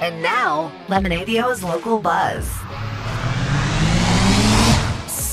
And now, Lemonadio's local buzz.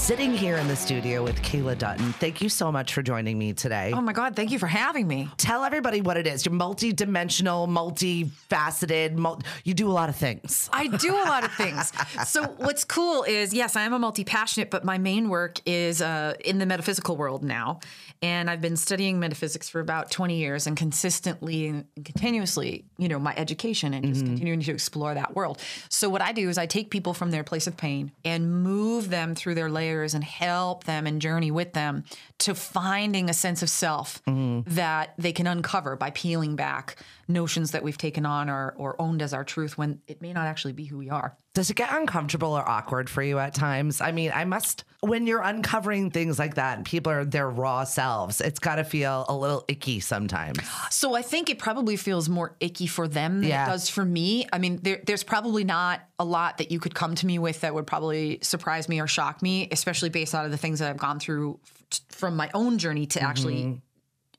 Sitting here in the studio with Kayla Dutton. Thank you so much for joining me today. Oh my God, thank you for having me. Tell everybody what it is. You're multi-dimensional, multifaceted. Mul- you do a lot of things. I do a lot of things. So what's cool is, yes, I am a multi-passionate, but my main work is uh, in the metaphysical world now. And I've been studying metaphysics for about 20 years and consistently and continuously, you know, my education and just continuing to explore that world. So what I do is I take people from their place of pain and move them through their layers and help them and journey with them to finding a sense of self mm-hmm. that they can uncover by peeling back notions that we've taken on or, or owned as our truth when it may not actually be who we are. Does it get uncomfortable or awkward for you at times? I mean, I must, when you're uncovering things like that and people are their raw selves, it's got to feel a little icky sometimes. So I think it probably feels more icky for them than Yeah. it does for me. I mean, there, there's probably not a lot that you could come to me with that would probably surprise me or shock me, especially based out of the things that I've gone through f- from my own journey to actually mm-hmm.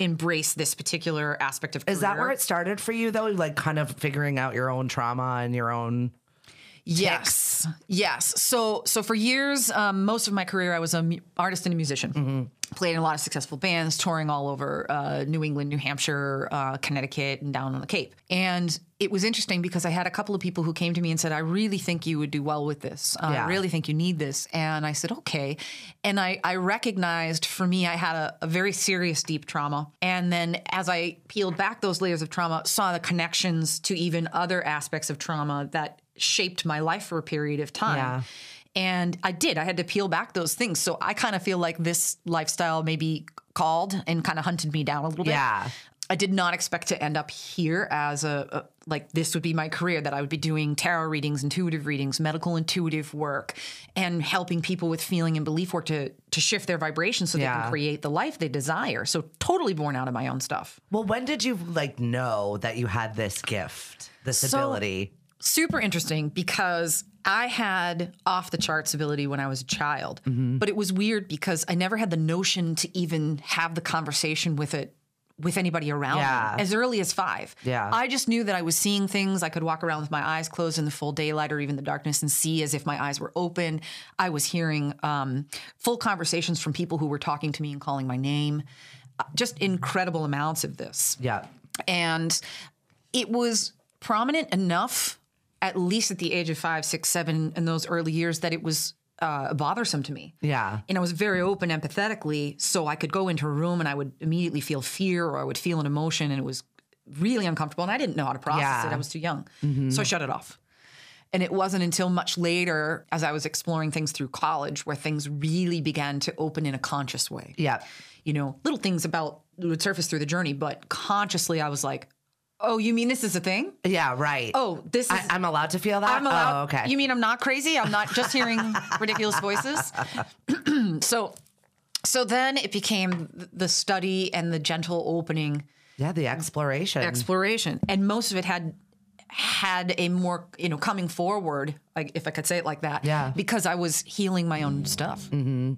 Embrace this particular aspect of Is that where it started for you though? Like kind of figuring out your own trauma and your own. Yes, yes. So, so for years, um, most of my career, I was an mu- artist and a musician. Played in a lot of successful bands, touring all over uh, New England, New Hampshire, uh, Connecticut, and down on the Cape. And it was interesting because I had a couple of people who came to me and said, "I really think you would do well with this. Uh, Yeah. I really think you need this." And I said, "Okay." And I, I recognized for me, I had a, a very serious, deep trauma. And then as I peeled back those layers of trauma, saw the connections to even other aspects of trauma that shaped my life for a period of time. Yeah. And I did. I had to peel back those things. So I kind of feel like this lifestyle maybe called and kind of hunted me down a little bit. Yeah. I did not expect to end up here as a, a like this would be my career that I would be doing tarot readings, intuitive readings, medical intuitive work, and helping people with feeling and belief work to to shift their vibration so they can create the life they desire. So totally born out of my own stuff. Well, when did you like know that you had this gift, this So- ability? Super interesting because I had off the charts ability when I was a child, Mm-hmm. but it was weird because I never had the notion to even have the conversation with it with anybody around Yeah. me as early as five. Yeah. I just knew that I was seeing things. I could walk around with my eyes closed in the full daylight or even the darkness and see as if my eyes were open. I was hearing um, full conversations from people who were talking to me and calling my name. Uh, Just incredible amounts of this Yeah. and it was prominent enough at least at the age of five six seven in those early years that it was uh, bothersome to me Yeah. and i was very open empathetically so i could go into a room and i would immediately feel fear or i would feel an emotion and it was really uncomfortable and i didn't know how to process Yeah. it i was too young so i shut it off and it wasn't until much later as i was exploring things through college where things really began to open in a conscious way Yeah. you know, little things about would surface through the journey, but consciously I was like, oh, you mean this is a thing? Yeah. Right. Oh, this is. I, I'm allowed to feel that. I'm allowed. Oh, okay. You mean I'm not crazy? I'm not just hearing ridiculous voices. so, so then it became the study and the gentle opening yeah. The exploration. exploration, and most of it had had a more you know coming forward, like if I could say it like that. Yeah. Because I was healing my own stuff. Mm-hmm.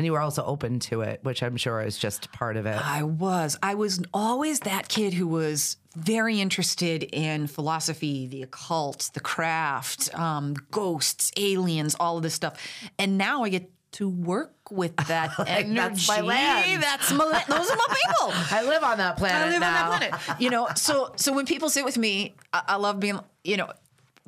And you were also open to it, which I'm sure is just part of it. I was. I was always that kid who was very interested in philosophy, the occult, the craft, um, ghosts, aliens, all of this stuff. And now I get to work with that energy. that's my land. That's my those are my people. I live on that planet I live now. on that planet. You know, so so when people sit with me, I, I love being, you know,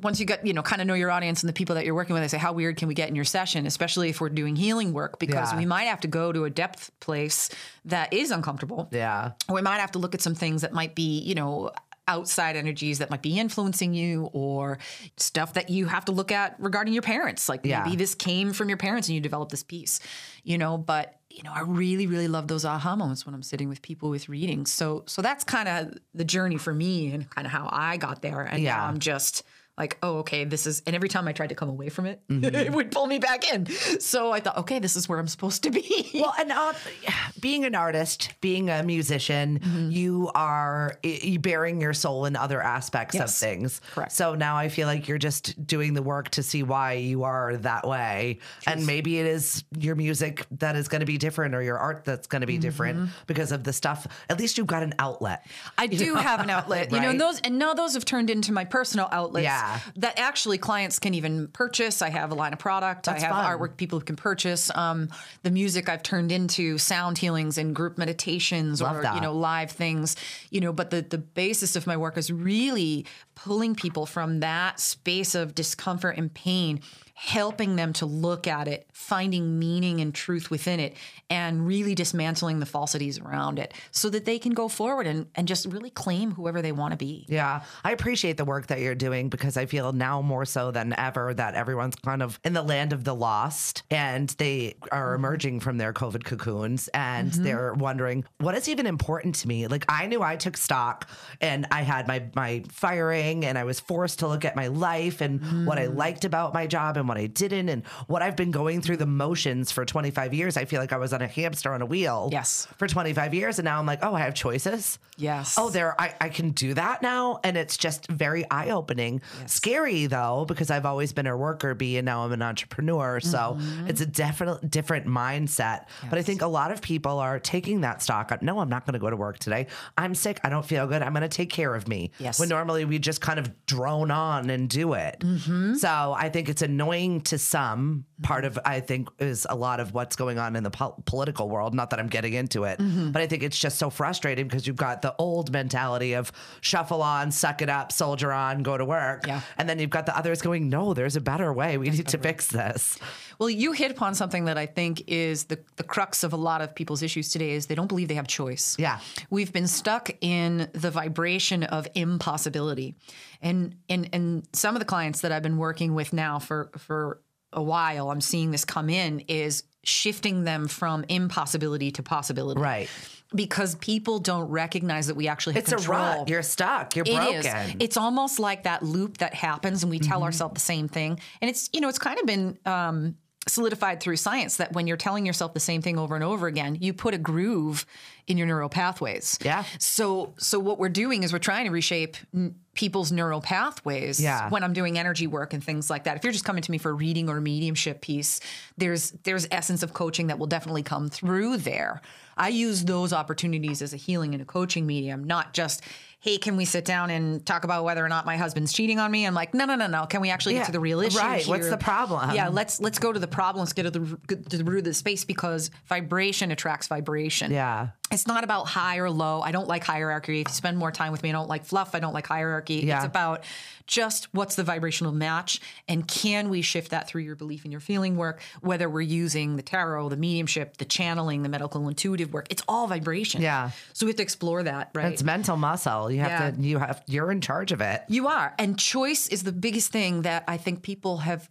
once you get, you know, kind of know your audience and the people that you're working with, I say, how weird can we get in your session, especially if we're doing healing work, because Yeah. we might have to go to a depth place that is uncomfortable. Yeah. We might have to look at some things that might be, you know, outside energies that might be influencing you or stuff that you have to look at regarding your parents. Like Yeah. maybe this came from your parents and you developed this piece, you know, but you know, I really, really love those aha moments when I'm sitting with people with readings. So so that's kind of the journey for me and kind of how I got there. And Yeah. now I'm just like, oh, okay, this is, and every time I tried to come away from it, Mm-hmm. it would pull me back in. So I thought, okay, this is where I'm supposed to be. Well, and uh, being an artist, being a musician, Mm-hmm. you are y- bearing your soul in other aspects of things. Correct. So now I feel like you're just doing the work to see why you are that way, and maybe it is your music that is going to be different or your art that's going to be different because of the stuff. At least you've got an outlet. I do have an outlet, you know, and those and now those have turned into my personal outlets. Yeah. That actually clients can even purchase. I have a line of product. That's I have fun. artwork people can purchase. Um, the music I've turned into sound healings and group meditations Love or that. you know live things. You know, but the the basis of my work is really pulling people from that space of discomfort and pain. Helping them to look at it, finding meaning and truth within it, and really dismantling the falsities around it so that they can go forward and, and just really claim whoever they want to be. Yeah, I appreciate the work that you're doing because I feel now more so than ever that everyone's kind of in the land of the lost and they are mm-hmm. emerging from their COVID cocoons and mm-hmm. they're wondering what is even important to me. Like I knew I took stock and I had my my firing and I was forced to look at my life and what I mm. liked about my job and what I didn't and what I've been going through the motions for 25 years. I feel like I was on a hamster on a wheel. Yes. For 25 years and now I'm like, "Oh, I have choices." Yes. Oh, there I, I can do that now. And it's just very eye opening. Scary though, because I've always been a worker bee and now I'm an entrepreneur. So Mm-hmm. it's a definite different mindset. But I think a lot of people are taking that stock. up. No, I'm not going to go to work today. I'm sick. I don't feel good. I'm going to take care of me. Yes. When normally we just kind of drone on and do it. Mm-hmm. So I think it's annoying to some. Part of I think is a lot of what's going on in the pol- political world. Not that I'm getting into it, Mm-hmm. but I think it's just so frustrating because you've got the old mentality of shuffle on, suck it up, soldier on, go to work. Yeah. And then you've got the others going, no, there's a better way. We need to fix this. Well, you hit upon something that I think is the, the crux of a lot of people's issues today is they don't believe they have choice. Yeah. We've been stuck in the vibration of impossibility. And and and some of the clients that I've been working with now for for a while, I'm seeing this come in is shifting them from impossibility to possibility. Right. Because people don't recognize that we actually have It's a control. rut. You're stuck. You're It broken. is. It's almost like that loop that happens, and we tell ourselves the same thing. And it's you know it's kind of been um, solidified through science that when you're telling yourself the same thing over and over again, you put a groove in your neural pathways. Yeah. So so what we're doing is we're trying to reshape n- people's neural pathways. Yeah. When I'm doing energy work and things like that. If you're just coming to me for a reading or a mediumship piece, there's there's essence of coaching that will definitely come through there. I use those opportunities as a healing and a coaching medium, not just hey, can we sit down and talk about whether or not my husband's cheating on me? I'm like, no, no, no, no. Can we actually Yeah, get to the real issue? right. What's the problem? Yeah, let's let's go to the problem. Let's get to the, get to the root of the space because vibration attracts vibration. yeah. It's not about high or low. I don't like hierarchy. If you spend more time with me, I don't like fluff. I don't like hierarchy. Yeah. It's about just what's the vibrational match and can we shift that through your belief and your feeling work, whether we're using the tarot, the mediumship, the channeling, the medical intuitive work. It's all vibration. Yeah. So we have to explore that, right? It's mental muscle. You have Yeah. to, you have, you're in charge of it. You are. And choice is the biggest thing that I think people have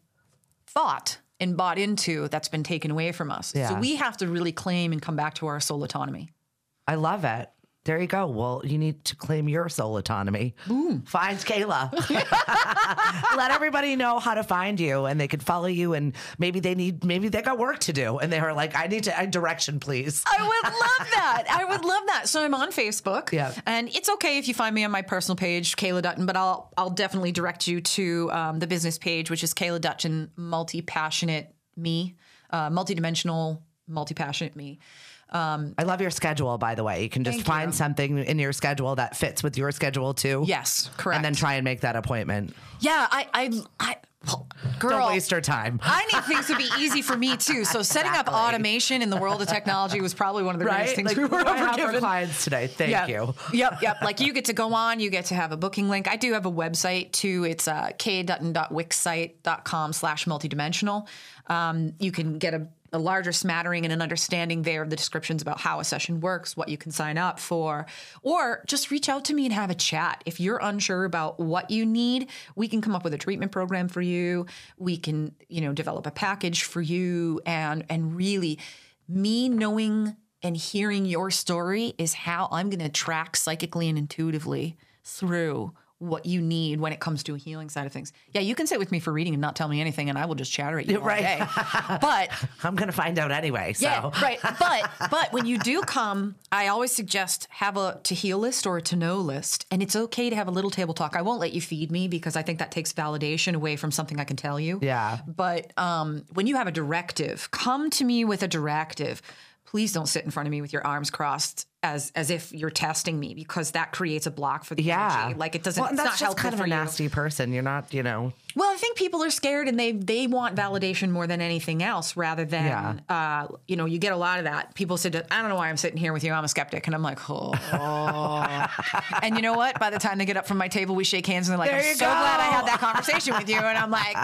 thought and bought into that's been taken away from us. Yeah. So we have to really claim and come back to our soul autonomy. I love it. There you go. Well, you need to claim your soul autonomy. Boom. Find Kayla. Let everybody know how to find you and they can follow you and maybe they need maybe they got work to do and they are like, I need to I direction, please. I would love that. I would love that. So I'm on Facebook. Yeah. And it's okay if you find me on my personal page, Kayla Dutton, but I'll I'll definitely direct you to um, the business page, which is Kayla Dutton, multi passionate me, uh, multidimensional, multi passionate me. I love your schedule, by the way. You can just find you. something in your schedule that fits with your schedule too. Yes, correct. And then try and make that appointment. Yeah, I I, I girl. Don't waste her time. I need things to be easy for me too. So setting up automation in the world of technology was probably one of the greatest things Like, we were ever given. clients today. Thank you. Yep, yep. Like you get to go on, you get to have a booking link. I do have a website too. It's uh, kdutton.wixsite.com slash multidimensional. Um, you can get a, a larger smattering and an understanding there of the descriptions about how a session works, what you can sign up for, or just reach out to me and have a chat. If you're unsure about what you need, we can come up with a treatment program for you. We can, you know, develop a package for you and and really me knowing and hearing your story is how I'm going to track psychically and intuitively through what you need when it comes to a healing side of things. Yeah, you can sit with me for reading and not tell me anything, and I will just chatter at you all Right. day. But I'm gonna find out anyway. So yeah, right. But but when you do come, I always suggest have a to heal list or a to know list, and it's okay to have a little table talk. I won't let you feed me because I think that takes validation away from something I can tell you. Yeah. But um, when you have a directive, come to me with a directive. Please don't sit in front of me with your arms crossed as as if you're testing me because that creates a block for the Yeah. energy. Like it doesn't. Well, that's not just kind of a you. nasty person. You're not, you know. Well, I think people are scared and they they want validation more than anything else, rather than Yeah. uh, you know you get a lot of that. People said, "I don't know why I'm sitting here with you. I'm a skeptic," and I'm like, "Oh." and you know what? By the time they get up from my table, we shake hands and they're like, There "I'm so glad I had that conversation with you," and I'm like,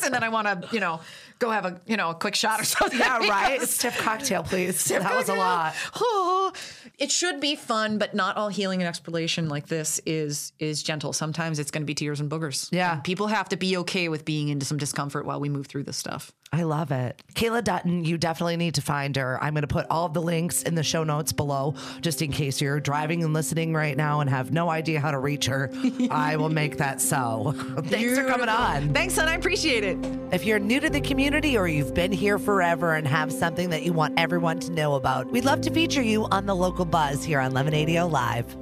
"Coolsies," and then I want to you know go have a you know a quick shot or something. Yeah, right. because- Stiff cocktail, please. that was a lot. Oh, it should be fun, but not all healing and exploration like this is is gentle. Sometimes it's going to be tears and boogers. Yeah. And people have to be okay with being into some discomfort while we move through this stuff. I love it. Kayla Dutton, you definitely need to find her. I'm going to put all of the links in the show notes below, just in case you're driving and listening right now and have no idea how to reach her. I will make that so. Thanks for coming on. Thanks, son. I appreciate it. If you're new to the community or you've been here forever and have something that you want everyone to know about, we'd love to feature you on the local buzz here on 1180 Live.